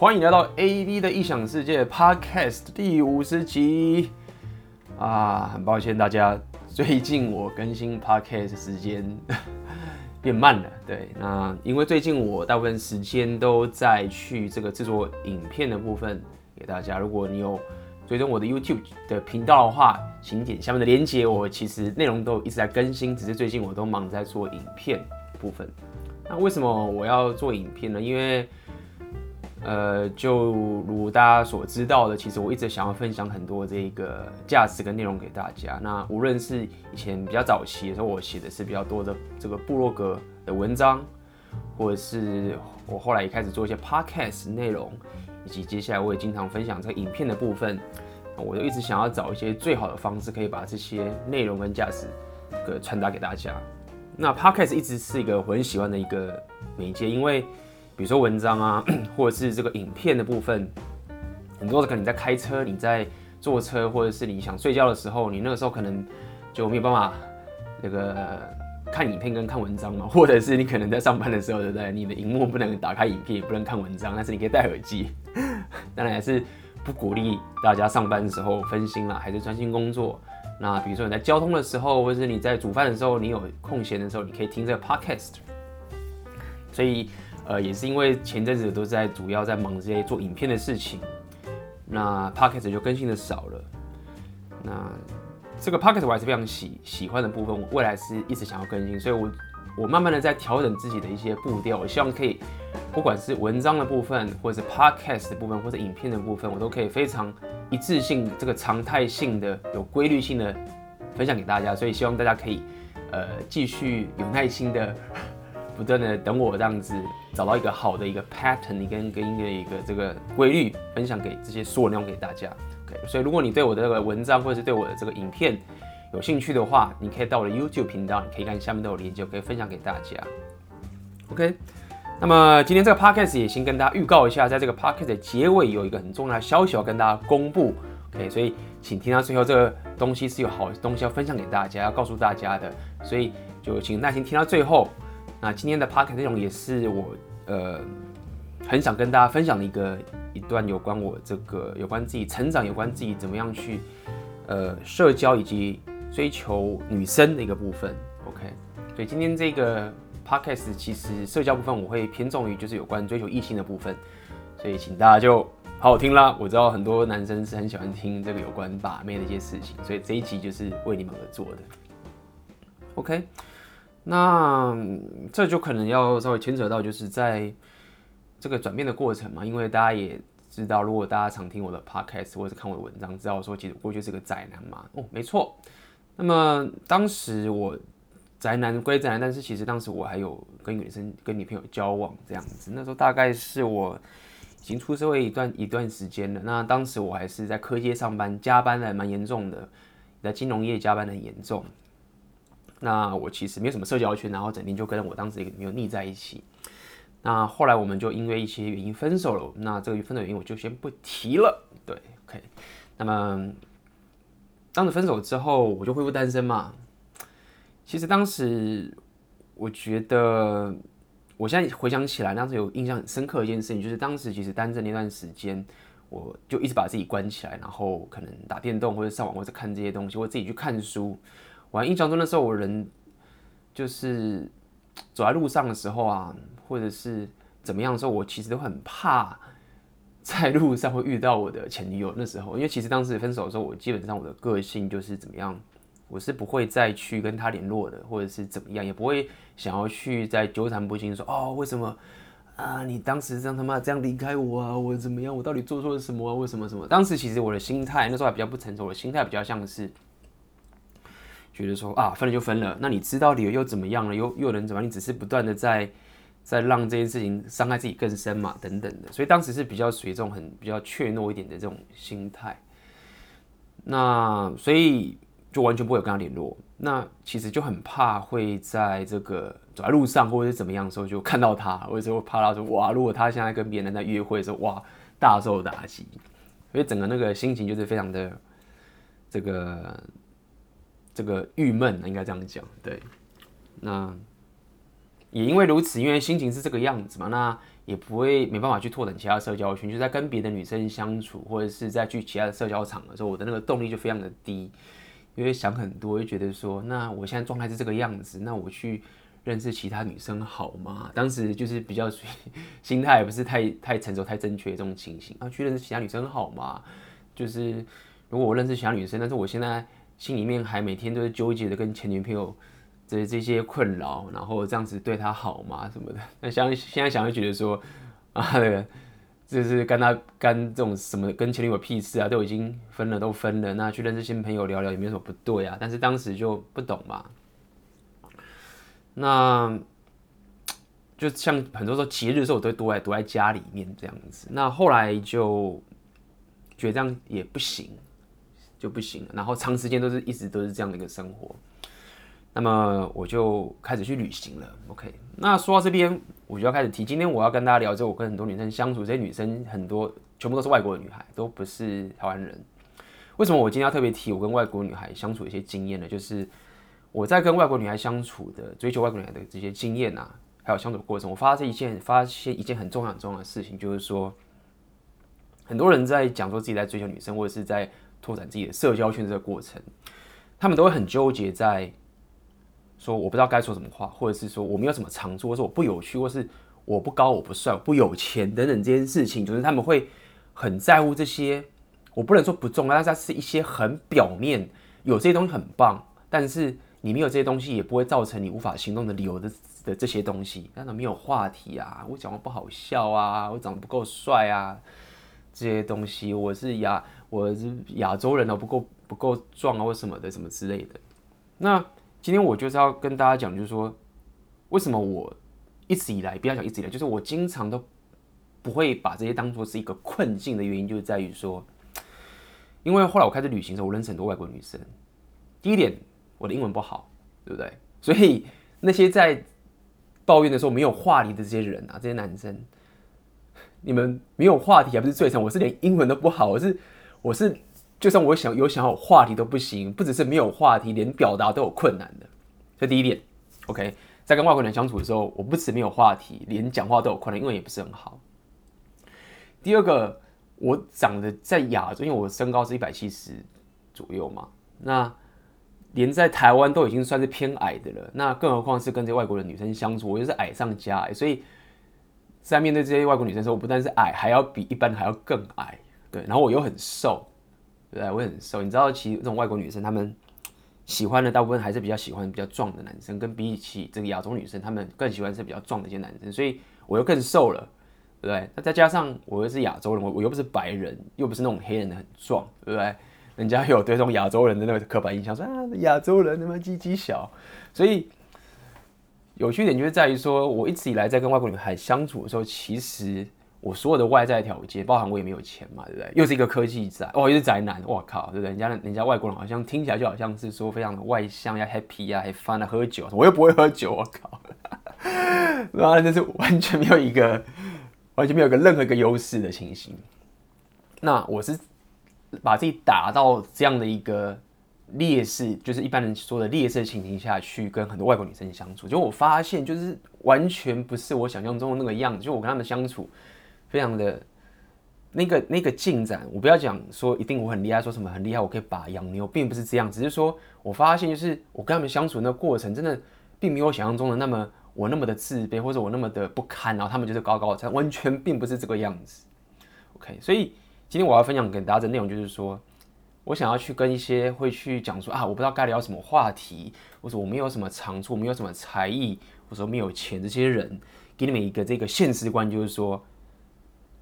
欢迎来到 AV 的异想世界 Podcast 第五十集啊！很抱歉大家，最近我更新 Podcast 时间 变慢了。对，那因为最近我大部分时间都在去这个制作影片的部分给大家。如果你有追踪我的 YouTube 的频道的话，请点下面的链接。我其实内容都一直在更新，只是最近我都忙在做影片部分。那为什么我要做影片呢？因为呃，就如大家所知道的，其实我一直想要分享很多这个价值跟内容给大家。那无论是以前比较早期的时候，我写的是比较多的这个部落格的文章，或者是我后来也开始做一些 podcast 内容，以及接下来我也经常分享这个影片的部分，我就一直想要找一些最好的方式，可以把这些内容跟价值给传达给大家。那 podcast 一直是一个我很喜欢的一个媒介，因为比如说文章啊，或者是这个影片的部分，很多的可能你在开车、你在坐车，或者是你想睡觉的时候，你那个时候可能就没有办法那个看影片跟看文章嘛，或者是你可能在上班的时候，对不对？你的荧幕不能打开影片，也不能看文章，但是你可以戴耳机。当然还是不鼓励大家上班的时候分心了，还是专心工作。那比如说你在交通的时候，或者是你在煮饭的时候，你有空闲的时候，你可以听这个 podcast。所以。呃，也是因为前阵子都在主要在忙这些做影片的事情，那 Podcast 就更新的少了。那这个 Podcast 我还是非常喜喜欢的部分，我未来是一直想要更新，所以我我慢慢的在调整自己的一些步调，我希望可以不管是文章的部分，或者是 Podcast 的部分，或者影片的部分，我都可以非常一致性、这个常态性的、有规律性的分享给大家。所以希望大家可以呃继续有耐心的。不断的等我这样子找到一个好的一个 pattern，你跟跟一个一个这个规律分享给这些所有内容给大家。OK，所以如果你对我的这个文章或者是对我的这个影片有兴趣的话，你可以到我的 YouTube 频道，你可以看下面都有链接，我可以分享给大家。OK，那么今天这个 podcast 也先跟大家预告一下，在这个 podcast 的结尾有一个很重要的消息要跟大家公布。OK，所以请听到最后，这个东西是有好东西要分享给大家，要告诉大家的，所以就请耐心听到最后。那今天的 podcast 内容也是我呃很想跟大家分享的一个一段有关我这个有关自己成长，有关自己怎么样去呃社交以及追求女生的一个部分。OK，所以今天这个 podcast 其实社交部分我会偏重于就是有关追求异性的部分，所以请大家就好好听啦。我知道很多男生是很喜欢听这个有关把妹的一些事情，所以这一集就是为你们而做的。OK。那这就可能要稍微牵扯到，就是在这个转变的过程嘛。因为大家也知道，如果大家常听我的 podcast 或者看我的文章，知道说其实过去是个宅男嘛。哦，没错。那么当时我宅男归宅男，但是其实当时我还有跟女生、跟女朋友交往这样子。那时候大概是我已经出社会一段一段时间了。那当时我还是在科技上班，加班的蛮严重的，在金融业加班的很严重。那我其实没有什么社交圈，然后整天就跟我当时一个女友腻在一起。那后来我们就因为一些原因分手了。那这个分手原因我就先不提了。对，OK。那么当时分手之后，我就恢复单身嘛。其实当时我觉得，我现在回想起来，当时有印象很深刻的一件事情，就是当时其实单身那段时间，我就一直把自己关起来，然后可能打电动或者上网或者看这些东西，或者自己去看书。我印象中的时候，我人就是走在路上的时候啊，或者是怎么样的时候，我其实都很怕 在路上会遇到我的前女友。那时候，因为其实当时分手的时候，我基本上我的个性就是怎么样，我是不会再去跟她联络的，或者是怎么样，也不会想要去再纠缠不清，说哦，为什么啊？你当时这样他妈这样离开我啊？我怎么样？我到底做错了什么啊？为什么什么？当时其实我的心态那时候还比较不成熟，我的心态比较像是。觉得说啊，分了就分了，那你知道理由又怎么样了？又又能怎么样？你只是不断的在在让这件事情伤害自己更深嘛，等等的。所以当时是比较属于这种很比较怯懦一点的这种心态。那所以就完全不会有跟他联络。那其实就很怕会在这个走在路上或者是怎么样的时候就看到他，或者会怕他说哇，如果他现在跟别人在约会的时候哇，大受打击。所以整个那个心情就是非常的这个。这个郁闷，应该这样讲，对。那也因为如此，因为心情是这个样子嘛，那也不会没办法去拓展其他社交圈，就在跟别的女生相处，或者是在去其他的社交场的时候，我的那个动力就非常的低，因为想很多，就觉得说，那我现在状态是这个样子，那我去认识其他女生好吗？当时就是比较心态不是太太成熟、太正确这种情形啊，去认识其他女生好吗？就是如果我认识其他女生，但是我现在心里面还每天都是纠结的跟前女朋友。这这些困扰，然后这样子对她好吗？什么的？那想现在想会觉得说，啊，那个就是跟他跟这种什么跟前女友屁事啊，都已经分了，都分了，那去认识新朋友聊聊也没有什么不对啊。但是当时就不懂嘛。那就像很多时候节日的时候，我都会躲在躲在家里面这样子。那后来就觉得这样也不行，就不行了。然后长时间都是一直都是这样的一个生活。那么我就开始去旅行了。OK，那说到这边，我就要开始提。今天我要跟大家聊，就我跟很多女生相处，这些女生很多全部都是外国的女孩，都不是台湾人。为什么我今天要特别提我跟外国女孩相处的一些经验呢？就是我在跟外国女孩相处的、追求外国女孩的这些经验啊，还有相处过程，我发现一件发现一件很重要很重要的事情，就是说，很多人在讲说自己在追求女生，或者是在拓展自己的社交圈这个过程，他们都会很纠结在。说我不知道该说什么话，或者是说我没有什么长处，或者我不有趣，或是我不高，我不帅，我不有钱等等这件事情，就是他们会很在乎这些。我不能说不重要，但是它是一些很表面，有这些东西很棒，但是你没有这些东西，也不会造成你无法行动的理由的的这些东西。那种没有话题啊，我讲话不好笑啊，我长得不够帅啊，这些东西，我是亚我是亚洲人啊，不够不够壮啊，或什么的什么之类的，那。今天我就是要跟大家讲，就是说，为什么我一直以来，不要讲一直以来，就是我经常都不会把这些当做是一个困境的原因，就是在于说，因为后来我开始旅行的时候，我认识很多外国女生。第一点，我的英文不好，对不对？所以那些在抱怨的时候没有话题的这些人啊，这些男生，你们没有话题还不是最惨，我是连英文都不好，我是我是。就算我想有想要话题都不行，不只是没有话题，连表达都有困难的。这第一点，OK，在跟外国人相处的时候，我不止没有话题，连讲话都有困难，英文也不是很好。第二个，我长得在亚洲，因为我身高是一百七十左右嘛，那连在台湾都已经算是偏矮的了，那更何况是跟这外国的女生相处，我就是矮上加矮，所以在面对这些外国女生的时候，我不但是矮，还要比一般还要更矮，对，然后我又很瘦。对，我很瘦。你知道，其实这种外国女生，她们喜欢的大部分还是比较喜欢比较壮的男生，跟比起这个亚洲女生，她们更喜欢是比较壮的一些男生。所以我又更瘦了，对不对？那再加上我又是亚洲人，我我又不是白人，又不是那种黑人的很壮，对不对？人家有对这种亚洲人的那个刻板印象，说啊，亚洲人他妈鸡鸡小。所以有趣点就是在于说，我一直以来在跟外国女孩相处的时候，其实。我所有的外在条件，包含我也没有钱嘛，对不对？又是一个科技宅，哦，又是宅男，我靠，对不对？人家人家外国人好像听起来就好像是说非常的外向呀，happy 呀，还 fun 啊，喝酒，我又不会喝酒，我靠，然后就是完全没有一个，完全没有一个任何一个优势的情形。那我是把自己打到这样的一个劣势，就是一般人说的劣势情形下去跟很多外国女生相处，就我发现就是完全不是我想象中的那个样子，就我跟他们相处。非常的那个那个进展，我不要讲说一定我很厉害，说什么很厉害，我可以把养牛，并不是这样，只是说我发现就是我跟他们相处那个过程，真的并没有我想象中的那么我那么的自卑，或者我那么的不堪，然后他们就是高高在，完全并不是这个样子。OK，所以今天我要分享给大家的内容就是说，我想要去跟一些会去讲说啊，我不知道该聊什么话题，或者我没有什么长处，没有什么才艺，或者说没有钱这些人，给你们一个这个现实观，就是说。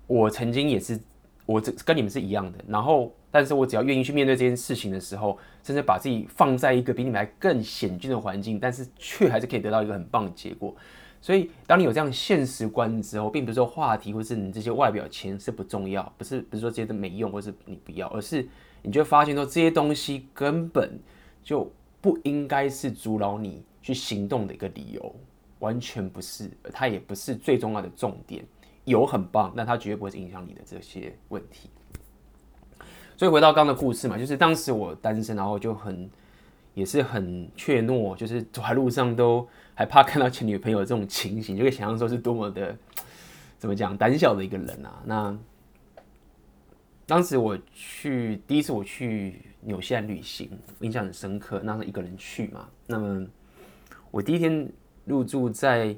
我曾经也是，我这跟你们是一样的。然后，但是我只要愿意去面对这件事情的时候，甚至把自己放在一个比你们还更险峻的环境，但是却还是可以得到一个很棒的结果。所以，当你有这样现实观之后，并不是说话题或是你这些外表钱是不重要，不是不是说这些都没用或是你不要，而是你就发现说这些东西根本就不应该是阻挠你去行动的一个理由，完全不是，它也不是最重要的重点。有很棒，但它绝对不会影响你的这些问题。所以回到刚刚的故事嘛，就是当时我单身，然后就很也是很怯懦，就是走在路上都还怕看到前女朋友这种情形，就可以想象说是多么的怎么讲胆小的一个人啊。那当时我去第一次我去纽西兰旅行，印象很深刻。那时候一个人去嘛，那么我第一天入住在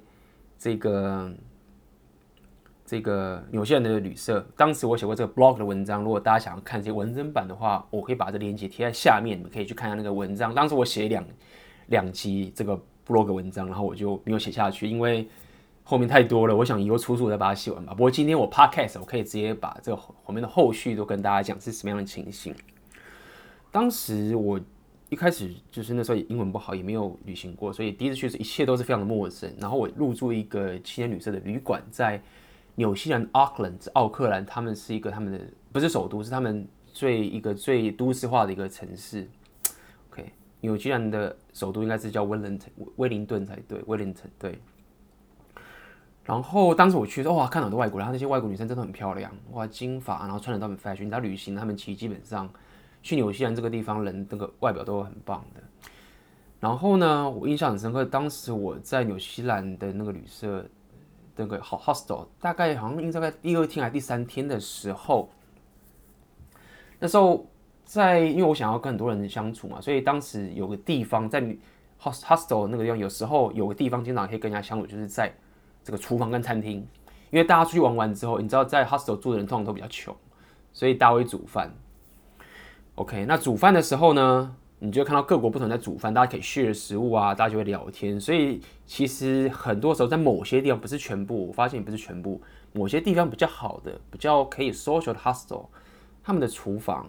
这个。这个纽西兰的旅社，当时我写过这个 blog 的文章。如果大家想要看这些文字版的话，我可以把这链接贴在下面，你们可以去看一下那个文章。当时我写两两集这个 blog 文章，然后我就没有写下去，因为后面太多了。我想以后出书再把它写完吧。不过今天我 podcast 我可以直接把这个后面的后续都跟大家讲是什么样的情形。当时我一开始就是那时候英文不好，也没有旅行过，所以第一次去时一切都是非常的陌生。然后我入住一个青年旅社的旅馆，在。纽西兰奥克兰，奥克兰，他们是一个他们的不是首都，是他们最一个最都市化的一个城市。OK，纽西兰的首都应该是叫威灵顿，威灵顿才对，威灵顿对。然后当时我去，哇，看到很多外国人，然后那些外国女生真的很漂亮，哇，金发，然后穿的都很 fashion。你知道旅行，他们其实基本上去纽西兰这个地方，人那个外表都很棒的。然后呢，我印象很深刻，当时我在纽西兰的那个旅社。那个好 hostel，大概好像应该在第二天还是第三天的时候，那时候在因为我想要跟很多人相处嘛，所以当时有个地方在 hostel 那个地方，有时候有个地方经常可以跟人家相处，就是在这个厨房跟餐厅，因为大家出去玩完之后，你知道在 hostel 住的人通常都比较穷，所以大家会煮饭。OK，那煮饭的时候呢，你就会看到各国不同在煮饭，大家可以 share 食物啊，大家就会聊天。所以其实很多时候在某些地方，不是全部，我发现也不是全部，某些地方比较好的、比较可以 social 的 hostel，他们的厨房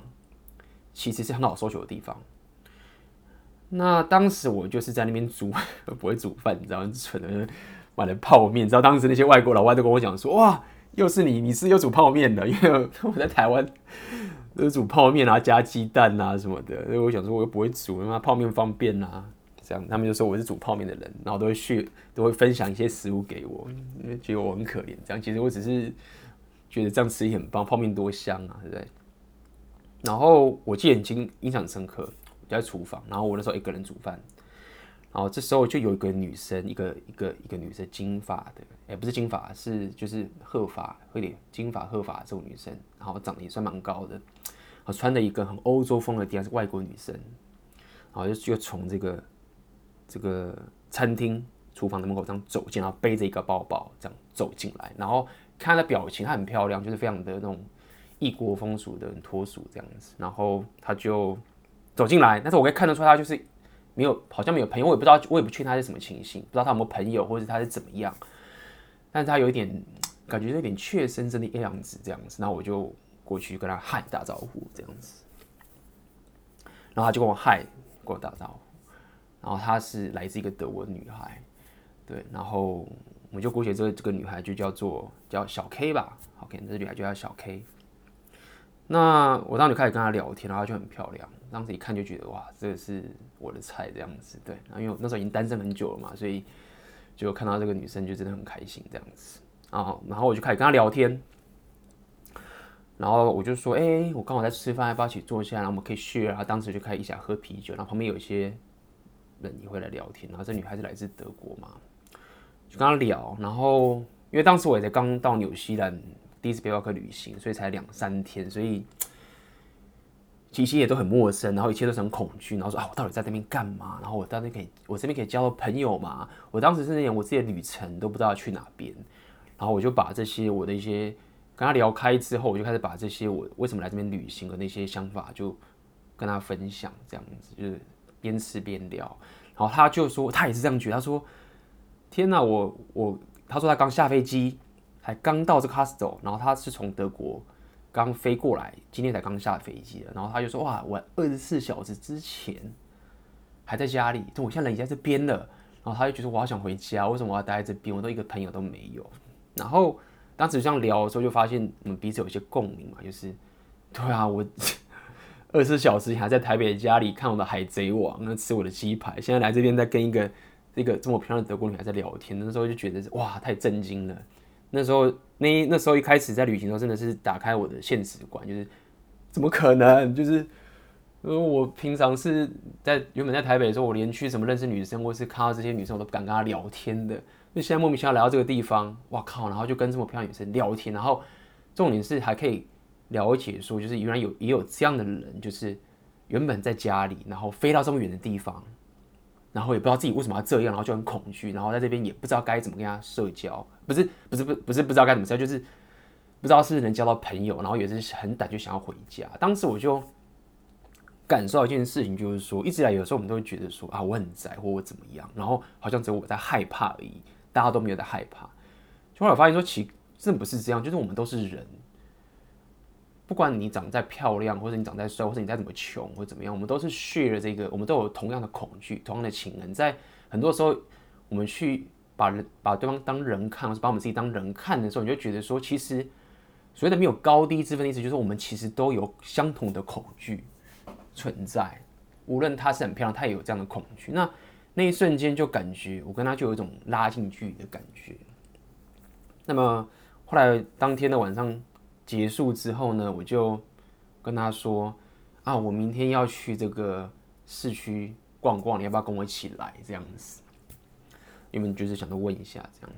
其实是很好 social 的地方。那当时我就是在那边煮，不会煮饭，你知道吗？蠢的买了泡面。你知道当时那些外国老外都跟我讲说：“哇，又是你，你是又煮泡面的？”因为 我在台湾。都是煮泡面啊，加鸡蛋啊什么的。所以我想说，我又不会煮，那泡面方便啊。这样他们就说我是煮泡面的人，然后都会去，都会分享一些食物给我，因为觉得我很可怜。这样其实我只是觉得这样吃也很棒，泡面多香啊，对不对？然后我记得已经印象深刻，我在厨房，然后我那时候一个人煮饭。然后这时候就有一个女生，一个一个一个女生，金发的，哎，不是金发，是就是褐发，有点金发褐发这种女生，然后长得也算蛮高的，然后穿的一个很欧洲风的地方，是外国女生，然后就就从这个这个餐厅厨房的门口这样走进，然后背着一个包包这样走进来，然后看她的表情，她很漂亮，就是非常的那种异国风俗的很脱俗这样子，然后她就走进来，但是我可以看得出她就是。没有，好像没有朋友，我也不知道，我也不确定他是什么情形，不知道他有没有朋友，或者他是怎么样。但是他有一点感觉，有点怯生生的样子，这样子。那我就过去跟他嗨打招呼，这样子。然后他就跟我嗨，跟我打招呼。然后她是来自一个德国女孩，对。然后我们就姑且这个这个女孩就叫做叫小 K 吧，OK，这女孩就叫小 K。那我当时就开始跟她聊天，然后就很漂亮。当时一看就觉得哇，这个是我的菜这样子，对。然后因为我那时候已经单身很久了嘛，所以就看到这个女生就真的很开心这样子。啊，然后我就开始跟她聊天，然后我就说，哎、我刚好在吃饭，要不要一起坐下，然后我们可以 share。然后当时就开始一起喝啤酒，然后旁边有一些人也会来聊天。然后这女孩子来自德国嘛，就跟她聊。然后因为当时我也才刚到纽西兰第一次背包客旅行，所以才两三天，所以。其实也都很陌生，然后一切都是很恐惧，然后说啊，我到底在这边干嘛？然后我到底可以，我这边可以交到朋友吗？我当时甚至连我自己的旅程都不知道要去哪边，然后我就把这些我的一些跟他聊开之后，我就开始把这些我为什么来这边旅行的那些想法就跟他分享，这样子就是边吃边聊，然后他就说他也是这样觉得，他说天哪，我我他说他刚下飞机，还刚到这个 hostel，然后他是从德国。刚飞过来，今天才刚下飞机的，然后他就说：“哇，我二十四小时之前还在家里，但我现在人已经在这边了。”然后他就觉得我好想回家，为什么我要待在这边？我都一个朋友都没有。然后当时这样聊的时候，就发现我们彼此有一些共鸣嘛，就是对啊，我二十四小时还在台北的家里看我的海贼王，那吃我的鸡排，现在来这边在跟一个一个这么漂亮的德国女孩在聊天，那时候就觉得哇，太震惊了。那时候，那那时候一开始在旅行的时候，真的是打开我的现实观，就是怎么可能？就是，因为，我平常是在原本在台北的时候，我连去什么认识女生，或是看到这些女生，我都不敢跟她聊天的。就现在莫名其妙来到这个地方，哇靠！然后就跟这么漂亮女生聊天，然后重点是还可以了解说，就是原来有也有这样的人，就是原本在家里，然后飞到这么远的地方，然后也不知道自己为什么要这样，然后就很恐惧，然后在这边也不知道该怎么跟他社交，不是不是不不是不知道该怎么社交，就是不知道是能交到朋友，然后也是很胆，就想要回家。当时我就。感受到一件事情，就是说，一直以来有时候我们都会觉得说啊，我很宅或我怎么样，然后好像只有我在害怕而已，大家都没有在害怕。后来我发现说，其实不是这样，就是我们都是人，不管你长再漂亮，或者你长再帅，或者你再怎么穷或怎么样，我们都是 share 这个，我们都有同样的恐惧，同样的情人。在很多时候，我们去把人把对方当人看，或是把我们自己当人看的时候，你就觉得说，其实所谓的没有高低之分的意思，就是我们其实都有相同的恐惧。存在，无论她是很漂亮，她也有这样的恐惧。那那一瞬间就感觉我跟她就有一种拉近距离的感觉。那么后来当天的晚上结束之后呢，我就跟他说：“啊，我明天要去这个市区逛逛，你要不要跟我一起来？”这样子，因为就是想着问一下这样。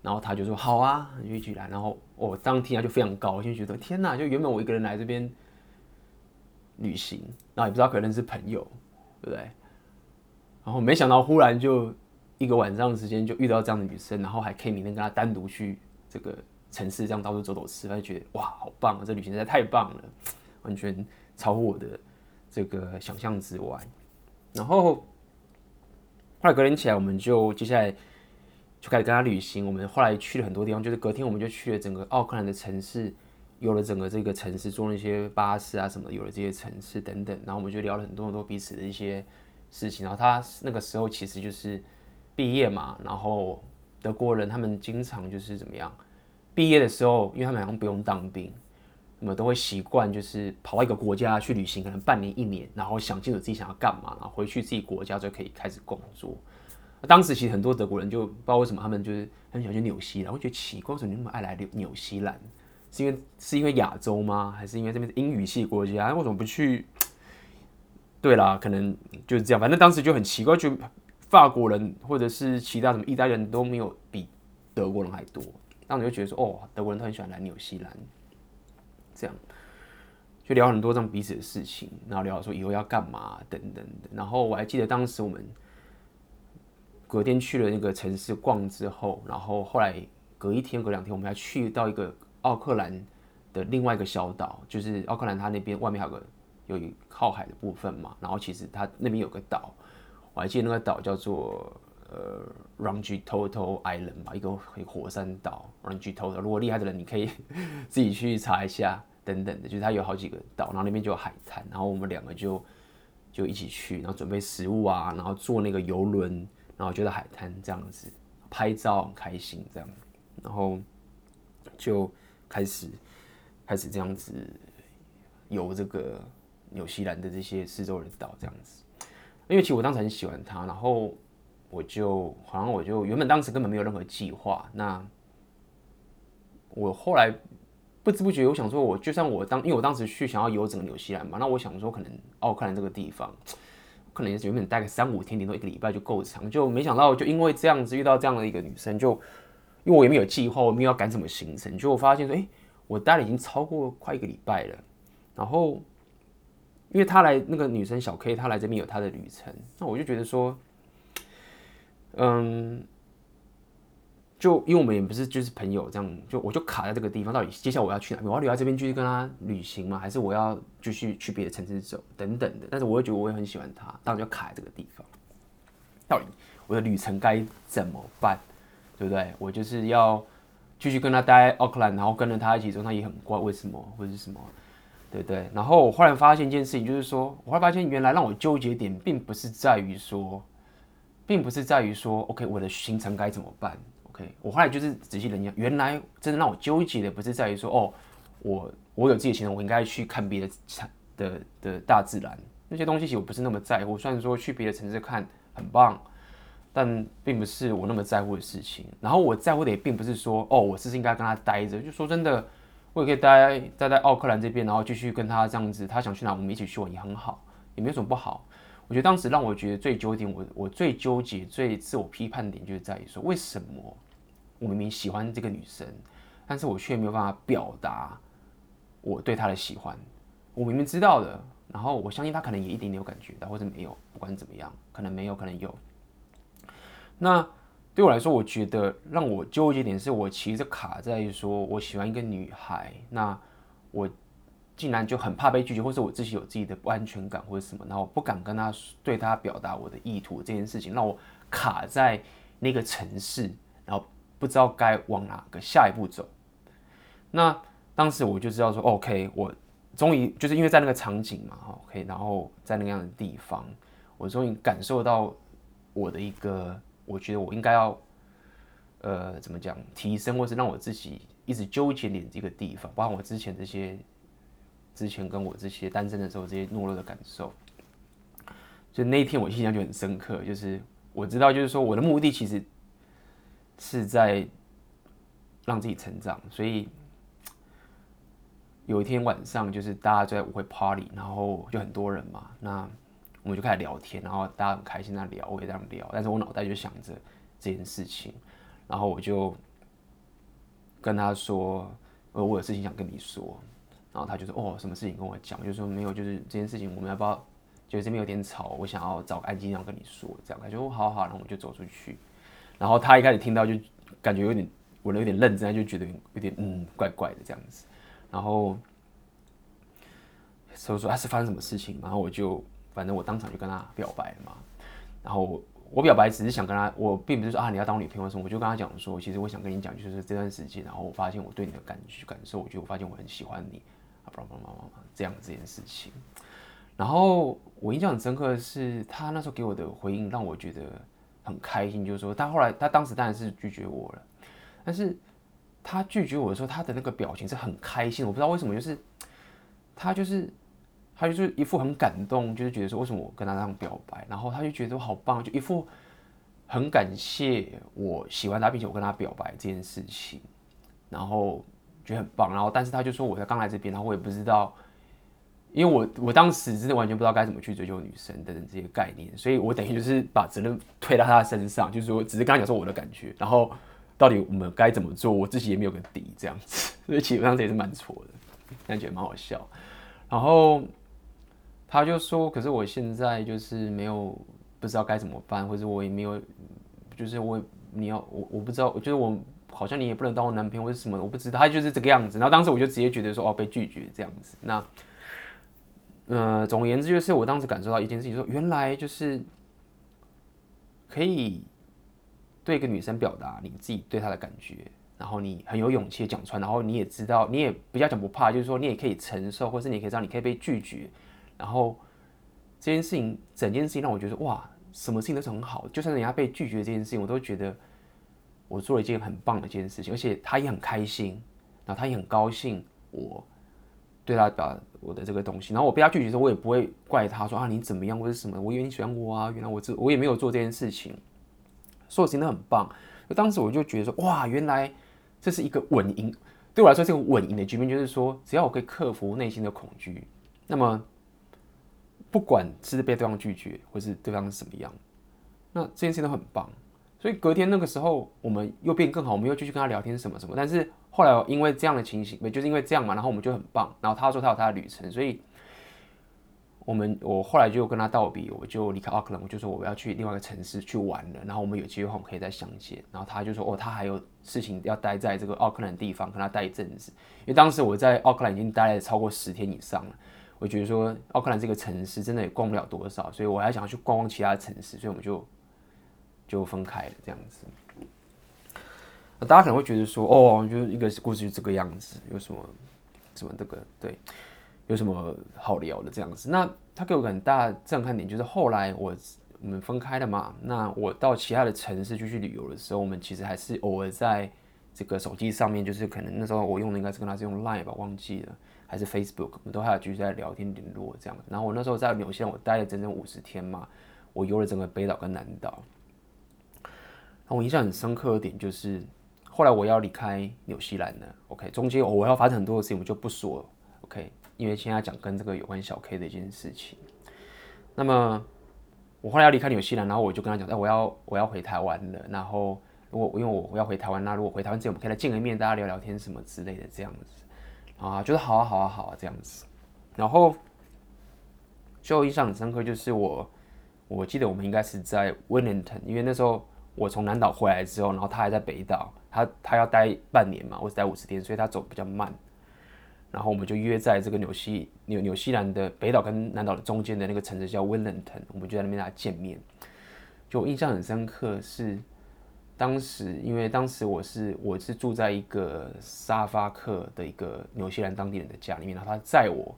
然后他就说：“好啊，你就一起来。”然后我当天啊就非常高兴，觉得天哪！就原本我一个人来这边。旅行，然后也不知道可能是朋友，对不对？然后没想到忽然就一个晚上的时间就遇到这样的女生，然后还可以明天跟她单独去这个城市这样到处走走吃饭，就觉得哇，好棒啊！这旅行实在太棒了，完全超乎我的这个想象之外。然后后来隔天起来，我们就接下来就开始跟他旅行。我们后来去了很多地方，就是隔天我们就去了整个奥克兰的城市。有了整个这个城市，坐那些巴士啊什么，有了这些城市等等，然后我们就聊了很多很多彼此的一些事情。然后他那个时候其实就是毕业嘛，然后德国人他们经常就是怎么样，毕业的时候，因为他们好像不用当兵，那么都会习惯就是跑到一个国家去旅行，可能半年一年，然后想清楚自己想要干嘛，然后回去自己国家就可以开始工作。当时其实很多德国人就不知道为什么他们就是很喜欢去纽西兰，我觉得奇怪，为什么你那么爱来纽纽西兰？是因为是因为亚洲吗？还是因为这边是英语系国家？为什么不去？对啦，可能就是这样。反正当时就很奇怪，就法国人或者是其他什么意大利人都没有比德国人还多。当时就觉得说，哦，德国人都很喜欢来纽西兰，这样就聊很多这样彼此的事情，然后聊说以后要干嘛等等的。然后我还记得当时我们隔天去了那个城市逛之后，然后后来隔一天、隔两天，我们还去到一个。奥克兰的另外一个小岛，就是奥克兰，它那边外面还有个有靠海的部分嘛。然后其实它那边有个岛，我还记得那个岛叫做呃 Rangitoto Island 吧，一个火山岛 Rangitoto。如果厉害的人，你可以自己去查一下等等的，就是它有好几个岛，然后那边就有海滩。然后我们两个就就一起去，然后准备食物啊，然后坐那个游轮，然后就在海滩这样子拍照，很开心这样，然后就。开始，开始这样子游这个纽西兰的这些四周的岛，这样子。因为其实我当时很喜欢他，然后我就好像我就原本当时根本没有任何计划。那我后来不知不觉，我想说，我就算我当，因为我当时去想要游整个纽西兰嘛，那我想说，可能奥克兰这个地方，可能也是原本待个三五天，顶多一个礼拜就够长。就没想到，就因为这样子遇到这样的一个女生，就。因为我也没有计划，我没有要赶什么行程，就我发现说，哎，我待了已经超过快一个礼拜了。然后，因为她来那个女生小 K，她来这边有她的旅程，那我就觉得说，嗯，就因为我们也不是就是朋友这样，就我就卡在这个地方，到底接下来我要去哪边？我要留在这边继续跟他旅行吗？还是我要继续去别的城市走等等的？但是我又觉得我也很喜欢他，当时就卡在这个地方，到底我的旅程该怎么办？对不对？我就是要继续跟他待奥克兰，然后跟着他一起走，他也很怪，为什么或者是什么？对不对？然后我忽然发现一件事情，就是说，我忽然发现原来让我纠结点，并不是在于说，并不是在于说，OK，我的行程该怎么办？OK，我后来就是仔细人家，原来真的让我纠结的，不是在于说，哦，我我有自己的行程，我应该去看别的的的大自然那些东西，其实我不是那么在乎。虽然说去别的城市看很棒。但并不是我那么在乎的事情。然后我在乎的也并不是说，哦，我是不是应该跟他待着？就说真的，我也可以待待在奥克兰这边，然后继续跟他这样子，他想去哪，我们一起去玩也很好，也没有什么不好。我觉得当时让我觉得最纠结，我我最纠结、最自我批判的点，就是在于说，为什么我明明喜欢这个女生，但是我却没有办法表达我对她的喜欢。我明明知道的，然后我相信她可能也一点点有感觉到，或者没有，不管怎么样，可能没有，可能有。那对我来说，我觉得让我纠结点是我其实卡在于说我喜欢一个女孩，那我。竟然就很怕被拒绝，或是我自己有自己的不安全感，或者什么，然后不敢跟他对他表达我的意图这件事情，让我卡在那个城市，然后不知道该往哪个下一步走。那当时我就知道说，OK，我终于就是因为在那个场景嘛，OK，然后在那样的地方，我终于感受到我的一个，我觉得我应该要，呃，怎么讲，提升，或是让我自己一直纠结点这个地方，包括我之前这些。之前跟我这些单身的时候，这些懦弱的感受，就那一天我印象就很深刻。就是我知道，就是说我的目的其实是在让自己成长。所以有一天晚上，就是大家在舞会 party，然后就很多人嘛，那我们就开始聊天，然后大家很开心在聊，我也在聊。但是我脑袋就想着这件事情，然后我就跟他说：“呃，我有事情想跟你说。”然后他就说：“哦，什么事情跟我讲？”就说没有，就是这件事情我们要不要？觉得这边有点吵，我想要找个安静地方跟你说。这样他就说：“好好。”然后我就走出去。然后他一开始听到就感觉有点，我有点愣，他就觉得有点嗯，怪怪的这样子。然后所以说：“他是发生什么事情？”然后我就反正我当场就跟他表白嘛。然后我表白只是想跟他，我并不是说啊你要当我女朋友什么，我就跟他讲说，其实我想跟你讲，就是这段时间，然后我发现我对你的感觉感受，我觉得我发现我很喜欢你。这样这件事情，然后我印象很深刻的是，他那时候给我的回应让我觉得很开心，就是说他后来他当时当然是拒绝我了，但是他拒绝我的时候，他的那个表情是很开心，我不知道为什么，就是他就是他就是一副很感动，就是觉得说为什么我跟他这样表白，然后他就觉得我好棒，就一副很感谢我喜欢他，并且我跟他表白这件事情，然后。觉得很棒，然后但是他就说我才刚来这边，然后我也不知道，因为我我当时真的完全不知道该怎么去追求女生等等这些概念，所以我等于就是把责任推到他的身上，就是说只是刚才讲说我的感觉，然后到底我们该怎么做，我自己也没有个底这样子，所以基本上这也是蛮挫的，但觉得蛮好笑。然后他就说，可是我现在就是没有不知道该怎么办，或者我也没有，就是我你要我我不知道，就是我。好像你也不能当我男朋友，或者什么，我不知道，他就是这个样子。然后当时我就直接觉得说，哦，被拒绝这样子。那，呃，总而言之，就是我当时感受到一件事情，说原来就是可以对一个女生表达你自己对她的感觉，然后你很有勇气讲出来，然后你也知道，你也比较讲不怕，就是说你也可以承受，或是你可以知道你可以被拒绝。然后这件事情，整件事情让我觉得哇，什么事情都是很好，就算人家被拒绝这件事情，我都觉得。我做了一件很棒的一件事情，而且他也很开心，然后他也很高兴，我对他表我的这个东西，然后我被他拒绝的时候，我也不会怪他说啊你怎么样或者什么，我以为你喜欢我啊，原来我这我也没有做这件事情，所以我真的很棒。就当时我就觉得说哇，原来这是一个稳赢，对我来说这个稳赢的局面，就是说只要我可以克服内心的恐惧，那么不管是被对方拒绝，或是对方是什么样，那这件事情都很棒。所以隔天那个时候，我们又变更好，我们又继续跟他聊天什么什么。但是后来因为这样的情形，就是因为这样嘛，然后我们就很棒。然后他说他有他的旅程，所以我们我后来就跟他道别，我就离开奥克兰，我就说我要去另外一个城市去玩了。然后我们有机会我们可以再相见。然后他就说哦，他还有事情要待在这个奥克兰地方，跟他待一阵子。因为当时我在奥克兰已经待了超过十天以上了，我觉得说奥克兰这个城市真的也逛不了多少，所以我还想要去逛逛其他城市，所以我们就。就分开了，这样子。那大家可能会觉得说，哦，就是一个故事就这个样子，有什么什么这个对，有什么好聊的这样子。那他给我很大震撼点，就是后来我我们分开了嘛。那我到其他的城市去去旅游的时候，我们其实还是偶尔在这个手机上面，就是可能那时候我用的应该是跟他是用 Line 吧，忘记了，还是 Facebook，我们都还有继续在聊天联络这样。然后我那时候在纽西兰，我待了整整五十天嘛，我游了整个北岛跟南岛。我印象很深刻的点就是，后来我要离开纽西兰了。OK，中间我要发生很多的事情，我就不说了。OK，因为现在讲跟这个有关小 K 的一件事情。那么我后来要离开纽西兰，然后我就跟他讲，哎，我要我要回台湾了。然后如果因为我要回台湾，那如果回台湾之前，我们可以来见个面，大家聊聊天什么之类的这样子。啊，就是好啊好啊好啊这样子。然后就印象很深刻，就是我我记得我们应该是在 Wellington，因为那时候我从南岛回来之后，然后他还在北岛，他他要待半年嘛，我只待五十天，所以他走比较慢。然后我们就约在这个纽西纽纽西兰的北岛跟南岛的中间的那个城市叫 Wellington，我们就在那边来见面。就我印象很深刻是，当时因为当时我是我是住在一个沙发客的一个纽西兰当地人的家里面，然后他载我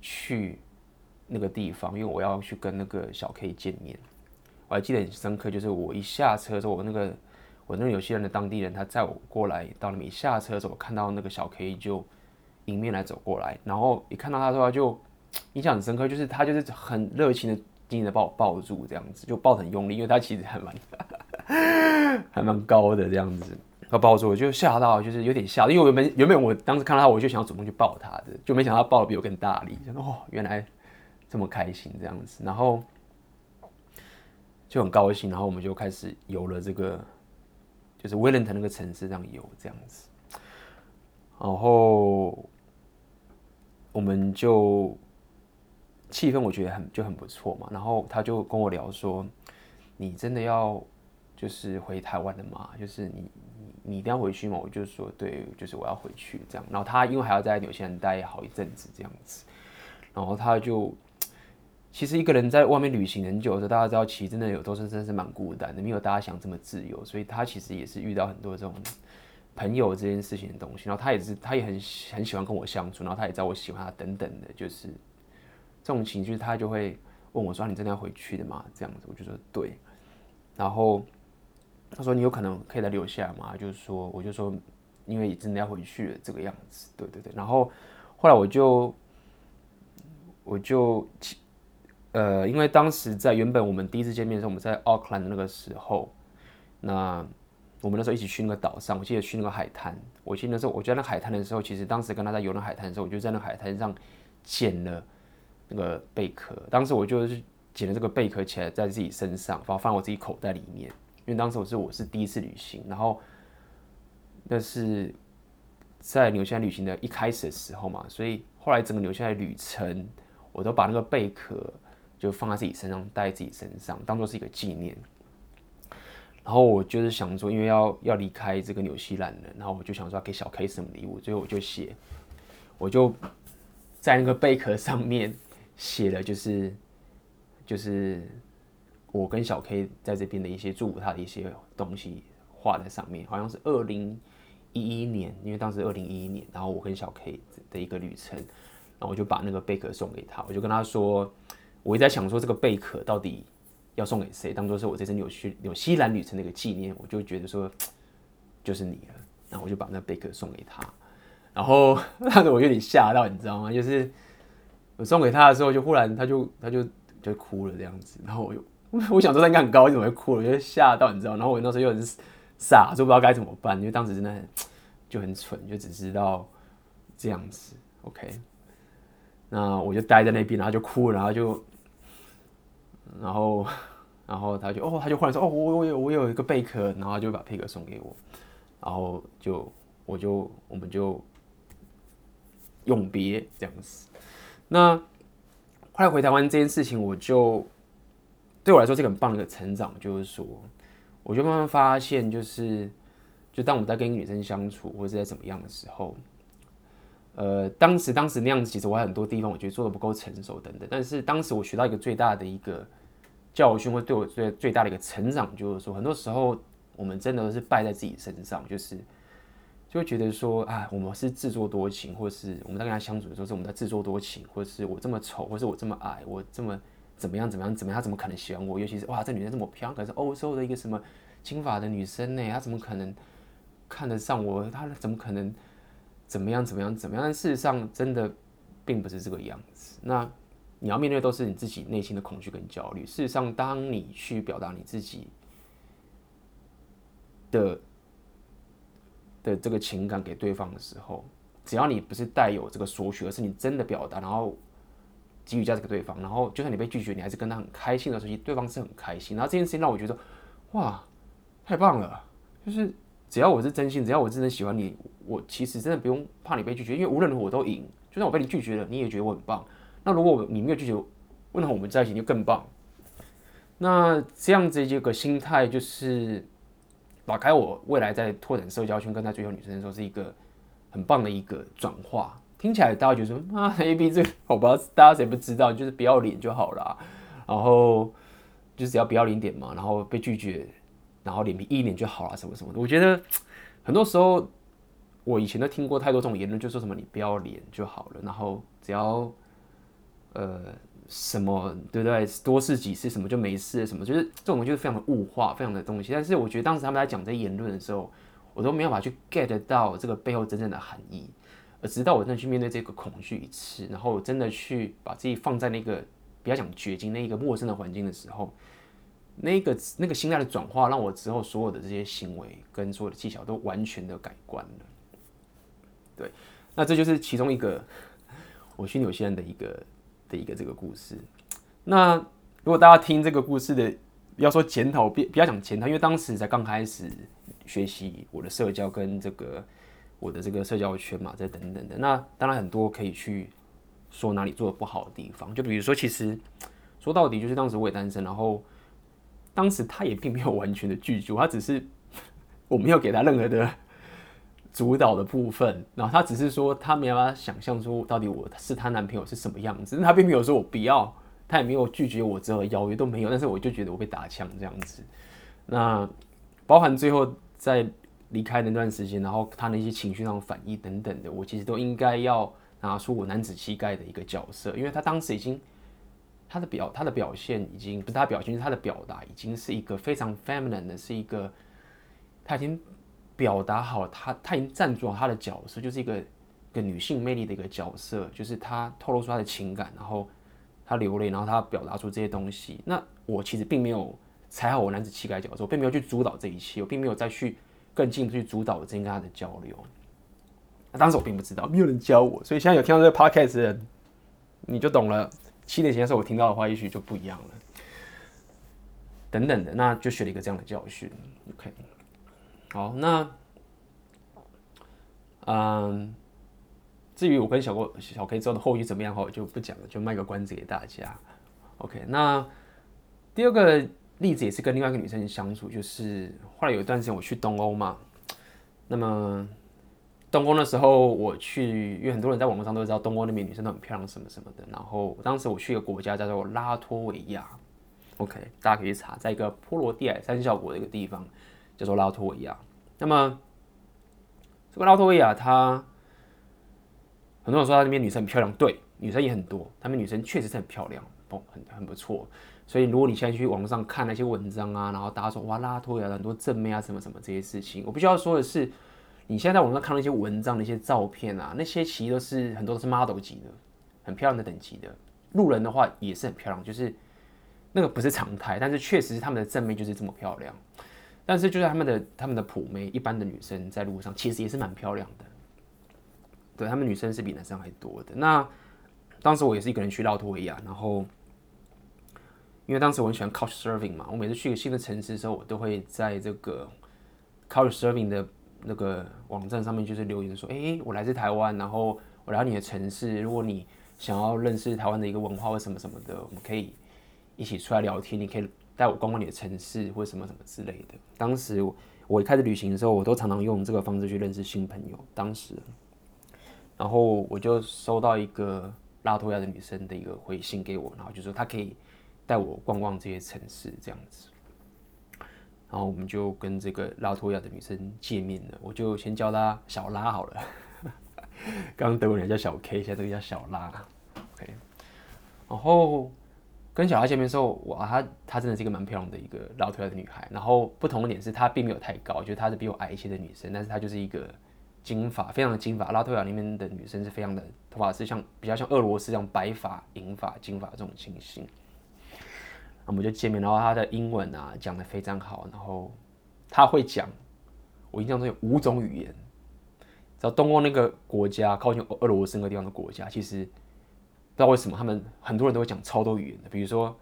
去那个地方，因为我要去跟那个小 K 见面。我还记得很深刻，就是我一下车的时候，我那个我那个纽西兰的当地人他载我过来到那边，一下车的时候，我看到那个小 K 就。迎面来走过来，然后一看到他的话，就印象很深刻，就是他就是很热情的、紧紧的把我抱住，这样子就抱得很用力，因为他其实还蛮 还蛮高的这样子，他抱住我就吓到，就是有点吓，因为我原本原本我当时看到他，我就想要主动去抱他的，就没想到他抱的比我更大力，想哦，原来这么开心这样子，然后就很高兴，然后我们就开始游了这个就是威灵顿那个城市这样游这样子，然后。我们就气氛我觉得很就很不错嘛，然后他就跟我聊说：“你真的要就是回台湾的吗？就是你你你一定要回去吗？”我就说：“对，就是我要回去这样。”然后他因为还要在纽西兰待好一阵子这样子，然后他就其实一个人在外面旅行很久的时候，大家知道其实真的有都是真的是蛮孤单的，没有大家想这么自由，所以他其实也是遇到很多这种。朋友这件事情的东西，然后他也是，他也很很喜欢跟我相处，然后他也知道我喜欢他等等的，就是这种情绪，他就会问我说：“你真的要回去的吗？”这样子，我就说对。然后他说：“你有可能可以来留下吗？”就是说，我就说：“因为真的要回去了，这个样子。”对对对。然后后来我就我就呃，因为当时在原本我们第一次见面的时候，我们在奥克兰的那个时候，那。我们那时候一起去那个岛上，我记得去那个海滩。我记得那时候，我在那海滩的时候，其实当时跟他在游那海滩的时候，我就在那海滩上捡了那个贝壳。当时我就是捡了这个贝壳起来，在自己身上，然后放我自己口袋里面。因为当时我是我是第一次旅行，然后那是在纽西兰旅行的一开始的时候嘛，所以后来整个纽西兰旅程，我都把那个贝壳就放在自己身上，带在自己身上，当做是一个纪念。然后我就是想说，因为要要离开这个纽西兰了，然后我就想说要给小 K 什么礼物，最后我就写，我就在那个贝壳上面写了，就是就是我跟小 K 在这边的一些祝福他的一些东西画在上面，好像是二零一一年，因为当时二零一一年，然后我跟小 K 的一个旅程，然后我就把那个贝壳送给他，我就跟他说，我一直在想说这个贝壳到底。要送给谁？当做是我这次纽西纽西兰旅程的一个纪念，我就觉得说，就是你了。然后我就把那贝壳送给他，然后当时 我有点吓到，你知道吗？就是我送给他的时候，就忽然他就他就就哭了这样子。然后我就我想说他应该很高兴，怎么会哭了？我就吓到，你知道？然后我那时候又很傻，就不知道该怎么办，因为当时真的很就很蠢，就只知道这样子。OK，那我就待在那边，然后就哭，然后就。然后，然后他就哦，他就忽然说哦，我我有我有一个贝壳，然后他就把贝壳送给我，然后就我就我们就永别这样子。那后来回台湾这件事情，我就对我来说是个很棒的一个成长，就是说，我就慢慢发现，就是就当我们在跟女生相处或者在怎么样的时候。呃，当时当时那样子，其实我还很多地方我觉得做的不够成熟等等。但是当时我学到一个最大的一个教训，或对我最最大的一个成长，就是说，很多时候我们真的都是败在自己身上，就是就会觉得说，啊，我们是自作多情，或是我们在跟他相处的时候，是我们在自作多情，或是我这么丑，或是我这么矮，我这么怎么样怎么样怎么样，他怎么可能喜欢我？尤其是哇，这女生这么漂亮，可是欧洲的一个什么金发的女生呢？她怎么可能看得上我？她怎么可能？怎么样？怎么样？怎么样？但事实上，真的并不是这个样子。那你要面对都是你自己内心的恐惧跟焦虑。事实上，当你去表达你自己的的这个情感给对方的时候，只要你不是带有这个索取，而是你真的表达，然后给予价值给对方，然后就算你被拒绝，你还是跟他很开心的时候，其实对方是很开心。然后这件事情让我觉得，哇，太棒了！就是只要我是真心，只要我真的喜欢你，我其实真的不用怕你被拒绝，因为无论如何我都赢。就算我被你拒绝了，你也觉得我很棒。那如果你没有拒绝我，为什么我们在一起就更棒？那这样子一个心态，就是打开我未来在拓展社交圈跟他追求女生的时候，是一个很棒的一个转化。听起来大家觉得说啊，A B 这个好吧，大家谁不知道，就是不要脸就好了，然后就是只要不要脸点嘛，然后被拒绝，然后脸皮一脸就好了，什么什么的。我觉得很多时候我以前都听过太多这种言论，就说什么你不要脸就好了，然后只要呃什么对不对，多试几次什么就没事，什么就是这种就是非常的物化，非常的东西。但是我觉得当时他们在讲这言论的时候，我都没有办法去 get 到这个背后真正的含义。而直到我真的去面对这个恐惧一次，然后真的去把自己放在那个不要讲绝境那一个陌生的环境的时候，那个那个心态的转化，让我之后所有的这些行为跟所有的技巧都完全的改观了。对，那这就是其中一个我去纽西兰的一个的一个这个故事。那如果大家听这个故事的，不要说检讨，别不要讲检讨，因为当时才刚开始学习我的社交跟这个。我的这个社交圈嘛，这等等的，那当然很多可以去说哪里做的不好的地方，就比如说，其实说到底就是当时我也单身，然后当时他也并没有完全的拒绝，他只是我没有给他任何的主导的部分，然后他只是说他没办法想象出到底我是他男朋友是什么样子，他并没有说我不要，他也没有拒绝我之后邀约都没有，但是我就觉得我被打枪这样子，那包含最后在。离开那段时间，然后他那些情绪上的反应等等的，我其实都应该要拿出我男子气概的一个角色，因为他当时已经他的表他的表现已经不是他表现，是他的表达已经是一个非常 feminine 的，是一个他已经表达好他他已经站住了他的角色，就是一个一个女性魅力的一个角色，就是他透露出他的情感，然后他流泪，然后他表达出这些东西。那我其实并没有踩好我男子气概角色，我并没有去主导这一切，我并没有再去。更进一步去主导我之间跟他的交流，那当时我并不知道，没有人教我，所以现在有听到这个 podcast 的人，你就懂了。七年前的时候我听到的话，也许就不一样了。等等的，那就学了一个这样的教训。OK，好，那嗯，至于我跟小郭、小 K 之后的后续怎么样，我就不讲了，就卖个关子给大家。OK，那第二个。例子也是跟另外一个女生相处，就是后来有一段时间我去东欧嘛，那么东欧的时候我去，因为很多人在网络上都知道东欧那边女生都很漂亮什么什么的。然后当时我去一个国家叫做拉脱维亚，OK，大家可以查，在一个波罗的海三小国的一个地方叫做拉脱维亚。那么这个拉脱维亚，它很多人说它那边女生很漂亮，对，女生也很多，他们女生确实是很漂亮，不，很很不错。所以，如果你现在去网上看那些文章啊，然后大家说哇，拉脱维亚很多正妹啊，什么什么这些事情，我必须要说的是，你现在在网上看那些文章、那些照片啊，那些其实都是很多都是 model 级的，很漂亮的等级的。路人的话也是很漂亮，就是那个不是常态，但是确实是他们的正妹就是这么漂亮。但是，就是他们的他们的普妹，一般的女生在路上其实也是蛮漂亮的。对，他们女生是比男生还多的。那当时我也是一个人去拉脱维亚，然后。因为当时我很喜欢 Couch Surfing 嘛，我每次去一个新的城市的时候，我都会在这个 Couch Surfing 的那个网站上面就是留言说：“哎，我来自台湾，然后我来到你的城市，如果你想要认识台湾的一个文化或什么什么的，我们可以一起出来聊天，你可以带我逛逛你的城市或什么什么之类的。”当时我一开始旅行的时候，我都常常用这个方式去认识新朋友。当时，然后我就收到一个拉脱亚的女生的一个回信给我，然后就说她可以。带我逛逛这些城市，这样子，然后我们就跟这个拉脱亚的女生见面了。我就先叫她小拉好了，刚刚德文人叫小 K，现在这个叫小拉。OK，然后跟小拉见面的时候，哇，她她真的是一个蛮漂亮的一个拉脱维亚的女孩。然后不同的点是，她并没有太高，就是她是比我矮一些的女生，但是她就是一个金发，非常的金发。拉脱维亚里面的女生是非常的头发是像比较像俄罗斯这样白发、银发、金发这种情形。我们就见面，然后她的英文啊讲得非常好，然后她会讲，我印象中有五种语言。在东欧那个国家靠近俄罗斯那个地方的国家，其实不知道为什么他们很多人都会讲超多语言的，比如说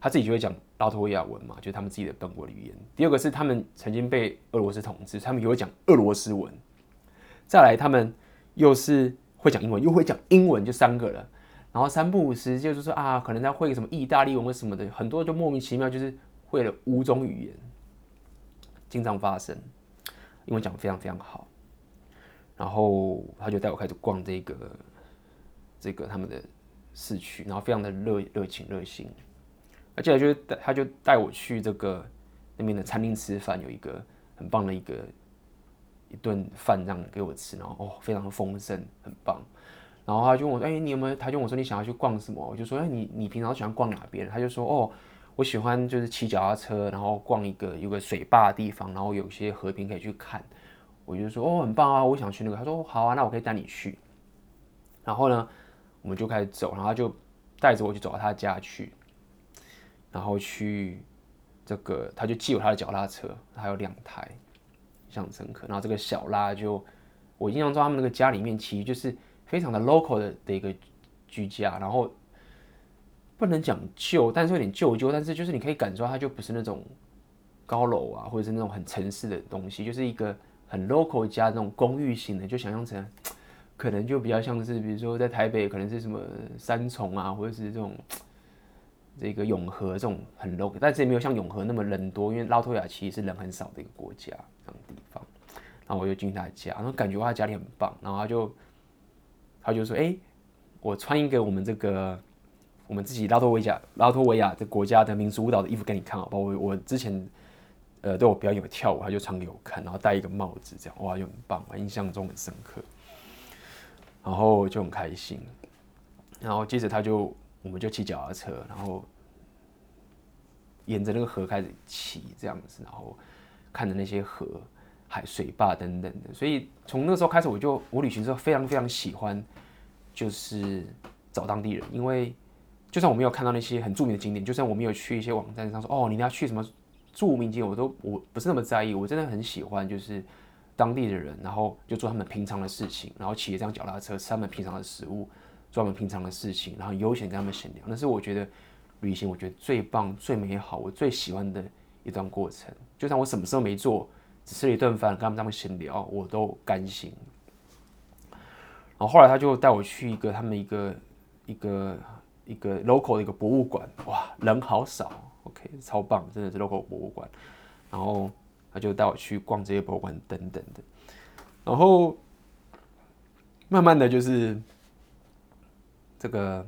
他自己就会讲拉脱维亚文嘛，就是他们自己的本国的语言。第二个是他们曾经被俄罗斯统治，他们也会讲俄罗斯文。再来，他们又是会讲英文，又会讲英文，就三个了。然后三不五时就是说啊，可能他会什么意大利文或什么的，很多就莫名其妙就是会了五种语言，经常发生。英文讲的非常非常好。然后他就带我开始逛这个这个他们的。市区，然后非常的热热情热心，而且就带他就带我去这个那边的餐厅吃饭，有一个很棒的一个一顿饭这样给我吃，然后哦非常的丰盛，很棒。然后他就问我，哎，你有没有？他就问我说，你想要去逛什么？我就说，哎，你你平常喜欢逛哪边？他就说，哦，我喜欢就是骑脚踏车，然后逛一个有个水坝的地方，然后有些河边可以去看。我就说，哦，很棒啊，我想去那个。他说，好啊，那我可以带你去。然后呢？我们就开始走，然后他就带着我去走到他家去，然后去这个，他就借我他的脚踏车，还有两台，印象深刻。然后这个小拉就，我印象中他们那个家里面其实就是非常的 local 的的一个居家，然后不能讲旧，但是有点旧旧，但是就是你可以感受到它就不是那种高楼啊，或者是那种很城市的东西，就是一个很 local 家那种公寓型的，就想象成。可能就比较像是，比如说在台北，可能是什么三重啊，或者是这种这个永和这种很 local，但是也没有像永和那么人多，因为拉脱维亚其实是人很少的一个国家这样的地方。然后我就进他家，然后感觉他家里很棒，然后他就他就说：“哎、我穿一个我们这个我们自己拉脱维亚拉脱维亚的国家的民族舞蹈的衣服给你看啊，包括？我我之前呃对我表演有跳舞，他就穿给我看，然后戴一个帽子，这样哇就很棒，印象中很深刻。”然后就很开心，然后接着他就，我们就骑脚踏车，然后沿着那个河开始骑这样子，然后看着那些河、海水坝等等的。所以从那时候开始，我就我旅行之后非常非常喜欢，就是找当地人，因为就算我没有看到那些很著名的景点，就算我没有去一些网站上说哦，你要去什么著名景点，我都我不是那么在意，我真的很喜欢就是。当地的人，然后就做他们平常的事情，然后骑这辆脚踏车吃他们平常的食物，做他们平常的事情，然后悠闲跟他们闲聊。那是我觉得旅行，我觉得最棒、最美好、我最喜欢的一段过程。就算我什么事都没做，只吃了一顿饭，跟他们这么闲聊，我都甘心。然后后来他就带我去一个他们一个一个一个 local 的一个博物馆，哇，人好少，OK，超棒，真的是 local 博物馆。然后。他就带我去逛这些博物馆等等的，然后慢慢的就是这个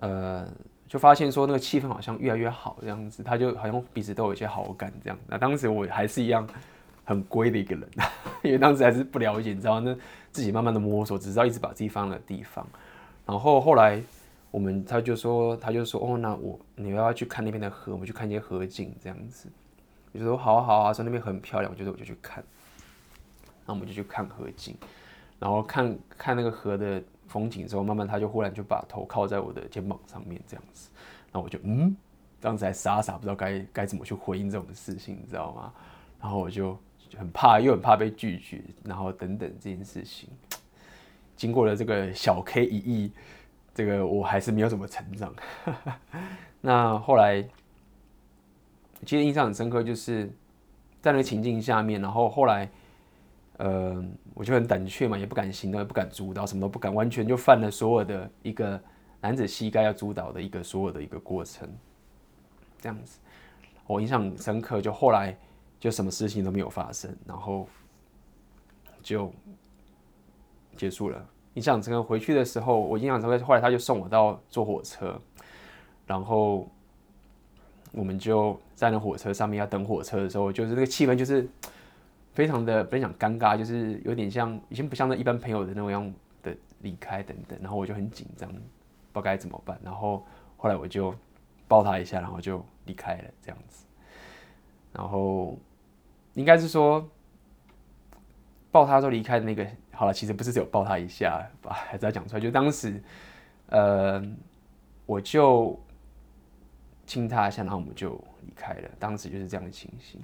呃，就发现说那个气氛好像越来越好这样子，他就好像彼此都有一些好感这样。那当时我还是一样很龟的一个人，因为当时还是不了解，你知道，那自己慢慢的摸索，只知道一直把自己放在地方。然后后来我们他就说，他就说哦，那我你要不要去看那边的河，我们去看一些河景这样子。我就说好啊好啊，说那边很漂亮，我觉得我就去看，那我们就去看河景，然后看看那个河的风景之后，慢慢他就忽然就把头靠在我的肩膀上面这样子，那我就嗯，当时还傻傻不知道该该怎么去回应这种事情，你知道吗？然后我就很怕，又很怕被拒绝，然后等等这件事情，经过了这个小 K 一役，这个我还是没有怎么成长。那后来。其实印象很深刻，就是在那个情境下面，然后后来，呃，我就很胆怯嘛，也不敢行动，也不敢主导，什么都不敢，完全就犯了所有的一个男子膝盖要主导的一个所有的一个过程，这样子，我印象很深刻。就后来就什么事情都没有发生，然后就结束了。印象很深刻，回去的时候，我印象深刻，后来他就送我到坐火车，然后。我们就在那火车上面要等火车的时候，就是那个气氛就是 非常的不想尴尬，就是有点像已经不像那一般朋友的那种样的离开等等，然后我就很紧张，不知道该怎么办。然后后来我就抱他一下，然后就离开了这样子。然后应该是说抱他之后离开的那个，好了，其实不是只有抱他一下，把还是要讲出来，就当时呃我就。亲他一下，然后我们就离开了。当时就是这样的情形。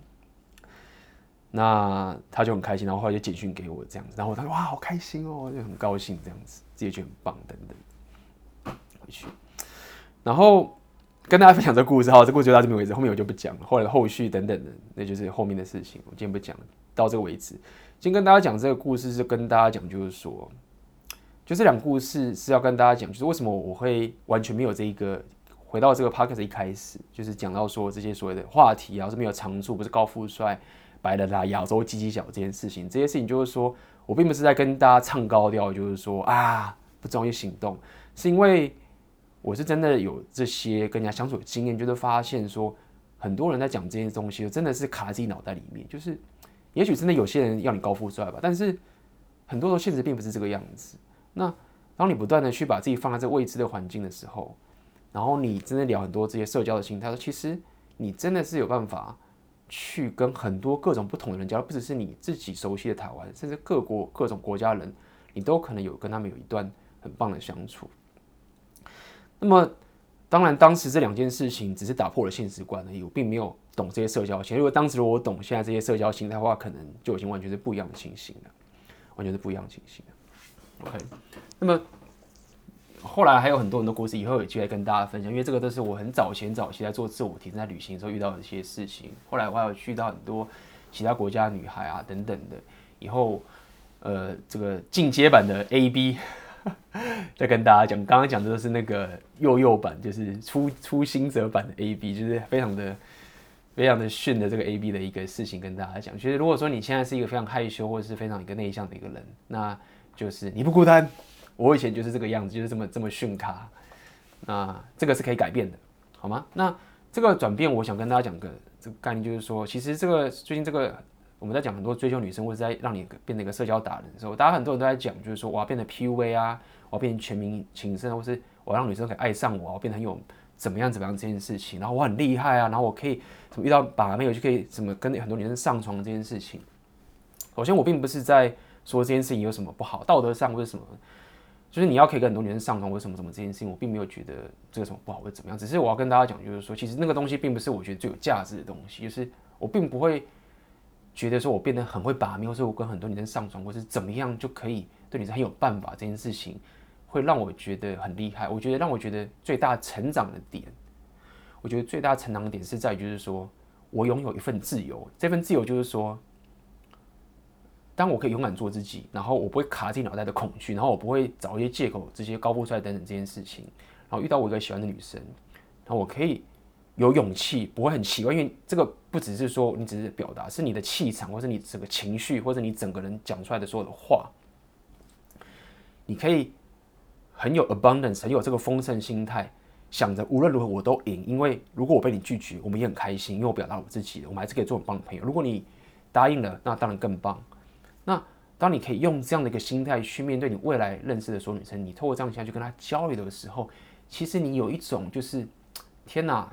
那他就很开心，然后后来就简讯给我这样子，然后他说哇好开心哦，就很高兴这样子，自己觉得很棒等等。回去，然后跟大家分享这故事，好，这故事就到这边为止，后面我就不讲了。后来的后续等等的，那就是后面的事情，我今天不讲了，到这个为止。今天跟大家讲这个故事是跟大家讲，就是说，就这两个故事是要跟大家讲，就是为什么我会完全没有这一个回到这个 podcast 一开始，就是讲到说这些所谓的话题啊，是没有长处，不是高富帅。白的啦，亚洲鸡鸡小这件事情，这些事情就是说我并不是在跟大家唱高调，就是说啊不重要行动，是因为我是真的有这些跟人家相处的经验，就是发现说很多人在讲这些东西，真的是卡在自己脑袋里面，就是也许真的有些人要你高富帅吧，但是很多时候现实并不是这个样子。那当你不断的去把自己放在这未知的环境的时候，然后你真的聊很多这些社交的心态，说其实你真的是有办法。去跟很多各种不同的人交流，不只是你自己熟悉的台湾，甚至各国各种国家人，你都可能有跟他们有一段很棒的相处。那么，当然当时这两件事情只是打破了现实观而已，我并没有懂这些社交心态。如果当时我懂现在这些社交心态的话，可能就已经完全是不一样的情形了，完全是不一样的情形了。OK，那么。后来还有很多很多故事，以后有机会跟大家分享，因为这个都是我很早前早期在做自我提升、在旅行的时候遇到的一些事情。后来我还有去到很多其他国家女孩啊等等的，以后呃这个进阶版的 AB 再跟大家讲，刚刚讲的都是那个幼幼版，就是初初心者版的 AB，就是非常的非常的逊的这个 AB 的一个事情跟大家讲。其实如果说你现在是一个非常害羞或者是非常一个内向的一个人，那就是你不孤单。我以前就是这个样子，就是这么这么训咖。那这个是可以改变的，好吗？那这个转变，我想跟大家讲个这个概念，就是说，其实这个最近这个我们在讲很多追求女生，或者在让你变成一个社交达人的时候，大家很多人都在讲，就是说我要变得 PUA 啊，我要变成全民情圣，或是我要让女生可以爱上我，我变得很有怎么样怎么样这件事情，然后我很厉害啊，然后我可以怎么遇到把妹，我就可以怎么跟很多女生上床这件事情。首先，我并不是在说这件事情有什么不好，道德上或者什么。就是你要可以跟很多女生上床，为什么什么这件事情，我并没有觉得这个什么不好或者怎么样。只是我要跟大家讲，就是说，其实那个东西并不是我觉得最有价值的东西。就是我并不会觉得说我变得很会把妹，或者我跟很多女生上床，或是怎么样就可以对女生很有办法。这件事情会让我觉得很厉害。我觉得让我觉得最大成长的点，我觉得最大成长的点是在于就是说我拥有一份自由。这份自由就是说。当我可以勇敢做自己，然后我不会卡自己脑袋的恐惧，然后我不会找一些借口，这些高富帅等等这件事情，然后遇到我一个喜欢的女生，然后我可以有勇气，不会很奇怪，因为这个不只是说你只是表达，是你的气场，或是你整个情绪，或者你整个人讲出来的所有的话，你可以很有 abundance，很有这个丰盛心态，想着无论如何我都赢，因为如果我被你拒绝，我们也很开心，因为我表达我自己，我们还是可以做很棒的朋友。如果你答应了，那当然更棒。那当你可以用这样的一个心态去面对你未来认识的所有女生，你透过这样的心态去跟她交流的时候，其实你有一种就是，天哪，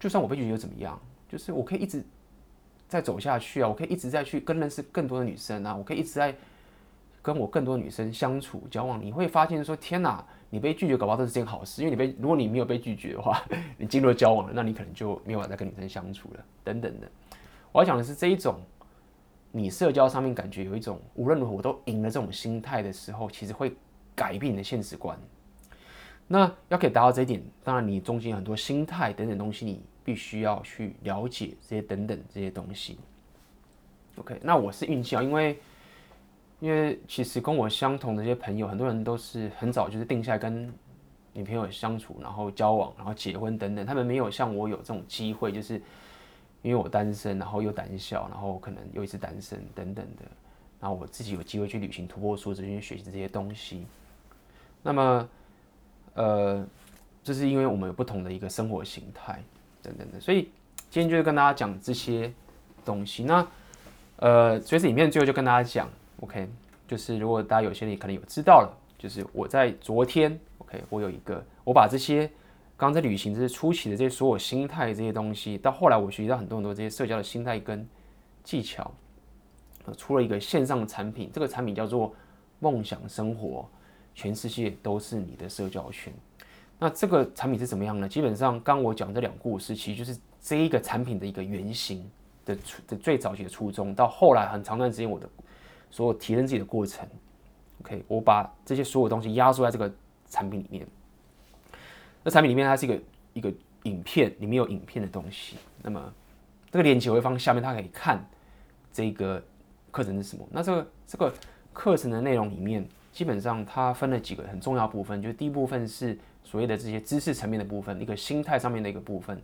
就算我被拒绝又怎么样？就是我可以一直再走下去啊，我可以一直在去跟认识更多的女生啊，我可以一直在跟我更多的女生相处交往。你会发现说，天哪，你被拒绝搞不好都是件好事，因为你被如果你没有被拒绝的话，你进入了交往了，那你可能就没有办法再跟女生相处了，等等的。我要讲的是这一种。你社交上面感觉有一种无论如何我都赢了这种心态的时候，其实会改变你的现实观。那要可以达到这一点，当然你中间很多心态等等东西，你必须要去了解这些等等这些东西。OK，那我是运气啊，因为因为其实跟我相同的这些朋友，很多人都是很早就是定下来跟女朋友相处，然后交往，然后结婚等等，他们没有像我有这种机会，就是。因为我单身，然后又胆小，然后可能又一直单身等等的，然后我自己有机会去旅行、突破舒适圈、学习这些东西。那么，呃，这是因为我们有不同的一个生活形态等等的，所以今天就是跟大家讲这些东西。那，呃，所以这里面最后就跟大家讲，OK，就是如果大家有些人可能有知道了，就是我在昨天，OK，我有一个，我把这些。刚在旅行这些初期的这些所有心态这些东西，到后来我学习到很多很多这些社交的心态跟技巧，出了一个线上的产品，这个产品叫做梦想生活，全世界都是你的社交圈。那这个产品是怎么样呢？基本上刚我讲这两故事，其实就是这一个产品的一个原型的初的最早期的初衷，到后来很长段时间我的所有提升自己的过程，OK，我把这些所有东西压缩在这个产品里面。那产品里面它是一个一个影片，里面有影片的东西。那么这个链接我会放下面，大家可以看这个课程是什么。那这个这个课程的内容里面，基本上它分了几个很重要部分，就是第一部分是所谓的这些知识层面的部分，一个心态上面的一个部分。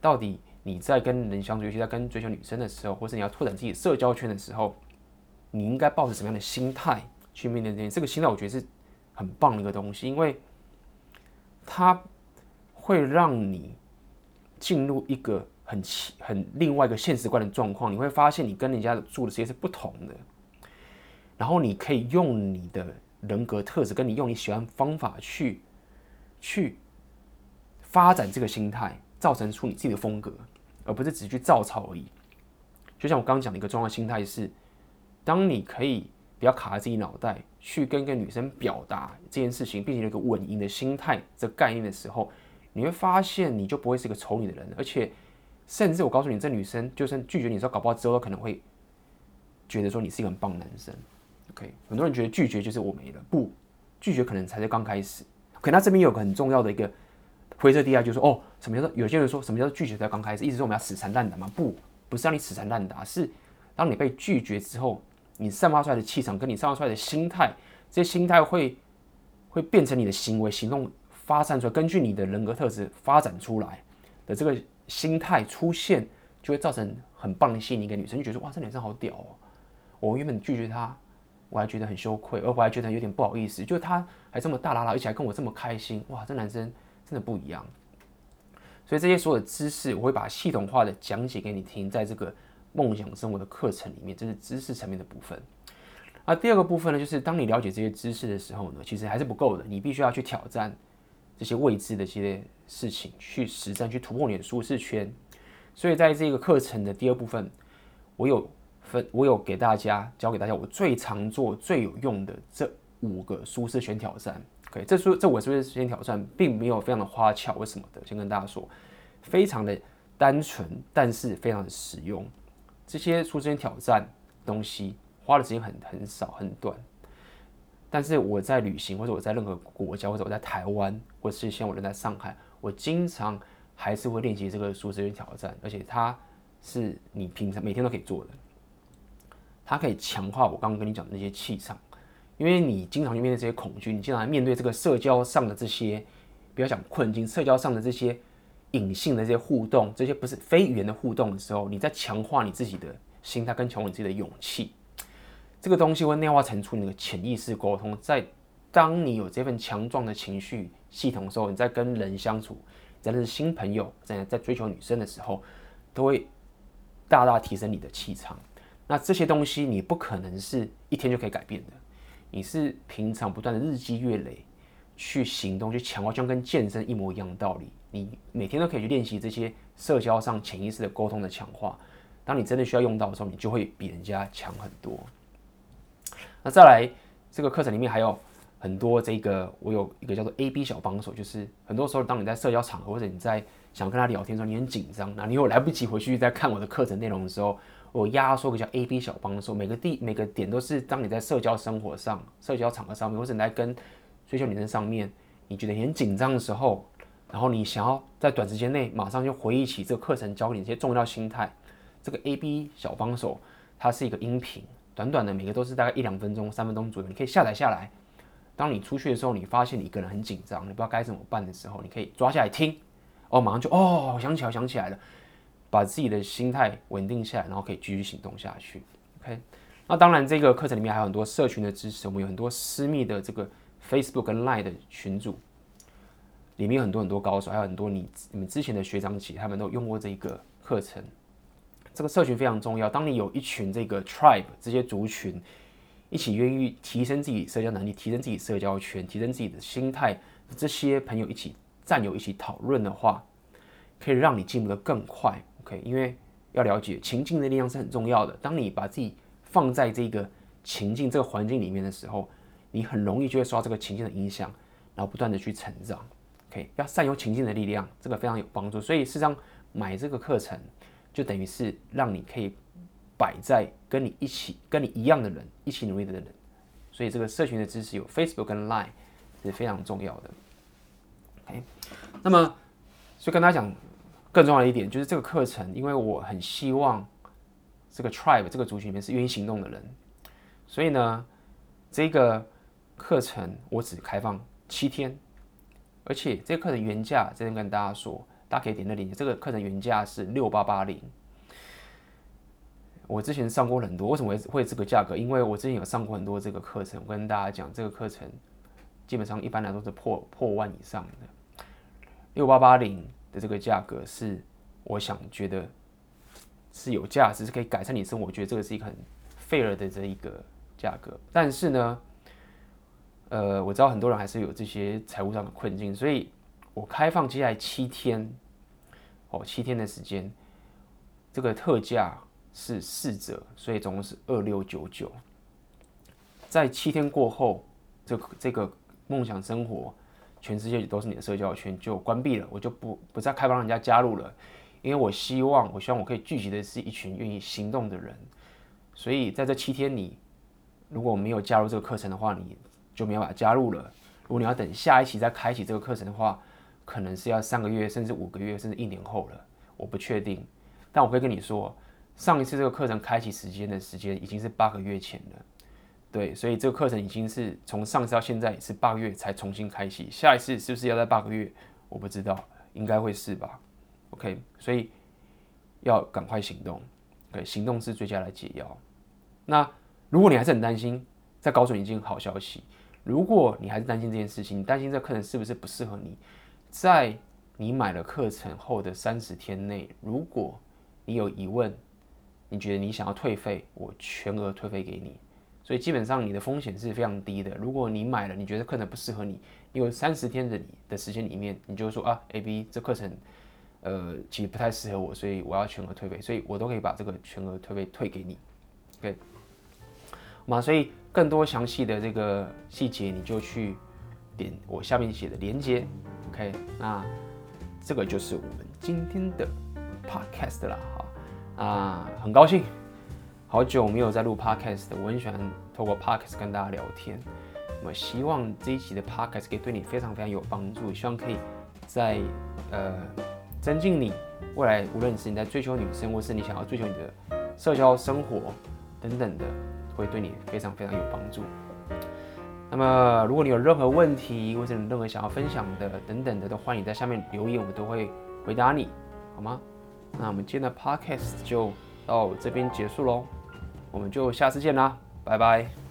到底你在跟人相处，尤其在跟追求女生的时候，或是你要拓展自己的社交圈的时候，你应该抱着什么样的心态去面对这件？这个心态我觉得是很棒的一个东西，因为它会让你进入一个很奇、很另外一个现实观的状况。你会发现你跟人家做的时间是不同的，然后你可以用你的人格特质，跟你用你喜欢方法去去发展这个心态。造成出你自己的风格，而不是只去照抄而已。就像我刚讲的一个重要心态是，当你可以不要卡在自己脑袋，去跟一个女生表达这件事情，并且有一个稳赢的心态这概念的时候，你会发现你就不会是一个丑女的人，而且甚至我告诉你，这女生就算拒绝你的时候，搞不好之后都可能会觉得说你是一个很棒的男生。OK，很多人觉得拒绝就是我没了，不，拒绝可能才是刚开始。可那这边有个很重要的一个。灰色地带就是说，哦，什么叫做？有些人说什么叫做拒绝才刚开始，意思是我们要死缠烂打吗？不，不是让你死缠烂打，是当你被拒绝之后，你散发出来的气场跟你散发出来的心态，这些心态会会变成你的行为行动发散出来，根据你的人格特质发展出来的这个心态出现，就会造成很棒的吸引力。一个女生就觉得哇，这女生好屌哦！我原本拒绝她，我还觉得很羞愧，而我还觉得有点不好意思，就她还这么大剌剌，而且还跟我这么开心，哇，这男生。真的不一样，所以这些所有的知识，我会把系统化的讲解给你听，在这个梦想生活的课程里面，这是知识层面的部分。而第二个部分呢，就是当你了解这些知识的时候呢，其实还是不够的，你必须要去挑战这些未知的这些事情，去实战，去突破你的舒适圈。所以在这个课程的第二部分，我有分，我有给大家教给大家我最常做、最有用的这五个舒适圈挑战。OK，这书这我是不是时间挑战，并没有非常的花俏，为什么的？先跟大家说，非常的单纯，但是非常的实用。这些舒适圈挑战东西花的时间很很少很短，但是我在旅行或者我在任何国家或者我在台湾，或是像我人在上海，我经常还是会练习这个舒适圈挑战，而且它是你平常每天都可以做的，它可以强化我刚刚跟你讲的那些气场。因为你经常去面对这些恐惧，你经常面对这个社交上的这些，不要讲困境，社交上的这些隐性的这些互动，这些不是非语言的互动的时候，你在强化你自己的心态跟强化你自己的勇气。这个东西会内化成出你的潜意识沟通，在当你有这份强壮的情绪系统的时候，你在跟人相处，在认识新朋友，在在追求女生的时候，都会大大提升你的气场。那这些东西你不可能是一天就可以改变的。你是平常不断的日积月累去行动，去强化，就像跟健身一模一样的道理。你每天都可以去练习这些社交上潜意识的沟通的强化。当你真的需要用到的时候，你就会比人家强很多。那再来，这个课程里面还有很多这个，我有一个叫做 AB 小帮手，就是很多时候当你在社交场合或者你在想跟他聊天的时候，你很紧张，那你又来不及回去再看我的课程内容的时候。我压缩个叫 A B 小帮手，每个地每个点都是当你在社交生活上、社交场合上面，或者你在跟追求女生上面，你觉得很紧张的时候，然后你想要在短时间内马上就回忆起这个课程教给你一些重要心态，这个 A B 小帮手它是一个音频，短短的每个都是大概一两分钟、三分钟左右，你可以下载下来。当你出去的时候，你发现你一个人很紧张，你不知道该怎么办的时候，你可以抓下来听，哦，马上就哦，想起来，想起来了。把自己的心态稳定下来，然后可以继续行动下去。OK，那当然，这个课程里面还有很多社群的知识，我们有很多私密的这个 Facebook 跟 Line 的群组，里面有很多很多高手，还有很多你你们之前的学长姐，他们都用过这个课程。这个社群非常重要，当你有一群这个 tribe 这些族群一起愿意提升自己社交能力、提升自己社交圈、提升自己的心态，这些朋友一起战友一起讨论的话，可以让你进步得更快。OK，因为要了解情境的力量是很重要的。当你把自己放在这个情境、这个环境里面的时候，你很容易就会受到这个情境的影响，然后不断的去成长。OK，要善用情境的力量，这个非常有帮助。所以事实上，买这个课程就等于是让你可以摆在跟你一起、跟你一样的人一起努力的人。所以这个社群的知识有 Facebook 跟 Line 是非常重要的。OK，那么所以跟大家讲更重要的一点就是这个课程，因为我很希望这个 Tribe 这个族群里面是愿意行动的人，所以呢，这个课程我只开放七天，而且这个课程原价这边跟大家说，大家可以点那链接，这个课程原价是六八八零。我之前上过很多，为什么会会这个价格？因为我之前有上过很多这个课程，我跟大家讲，这个课程基本上一般来说是破破万以上的。六八八零的这个价格是，我想觉得是有价值，是可以改善你生活。我觉得这个是一个很 fair 的这一个价格。但是呢，呃，我知道很多人还是有这些财务上的困境，所以我开放接下来七天，哦，七天的时间，这个特价。是四折，所以总共是二六九九。在七天过后，这这个梦想生活，全世界都是你的社交圈就关闭了，我就不不再开放人家加入了，因为我希望，我希望我可以聚集的是一群愿意行动的人。所以在这七天里，如果没有加入这个课程的话，你就没有办法加入了。如果你要等下一期再开启这个课程的话，可能是要三个月，甚至五个月，甚至一年后了，我不确定。但我会跟你说。上一次这个课程开启时间的时间已经是八个月前了，对，所以这个课程已经是从上次到现在是八个月才重新开启，下一次是不是要在八个月？我不知道，应该会是吧？OK，所以要赶快行动，对，行动是最佳的解药。那如果你还是很担心，再告诉你一件好消息，如果你还是担心这件事情，担心这课程是不是不适合你，在你买了课程后的三十天内，如果你有疑问，你觉得你想要退费，我全额退费给你，所以基本上你的风险是非常低的。如果你买了，你觉得课程不适合你，你有三十天的的时间里面，你就说啊，A B 这课程，呃，其实不太适合我，所以我要全额退费，所以我都可以把这个全额退费退给你。OK，好吗？所以更多详细的这个细节，你就去点我下面写的链接。OK，那这个就是我们今天的 Podcast 啦。啊，很高兴，好久没有在录 podcast，我很喜欢透过 podcast 跟大家聊天。那么希望这一期的 podcast 可以对你非常非常有帮助，希望可以在呃增进你未来，无论是你在追求女生，或是你想要追求你的社交生活等等的，会对你非常非常有帮助。那么如果你有任何问题，或者你任何想要分享的等等的，都欢迎在下面留言，我们都会回答你，好吗？那我们今天的 podcast 就到这边结束喽，我们就下次见啦，拜拜。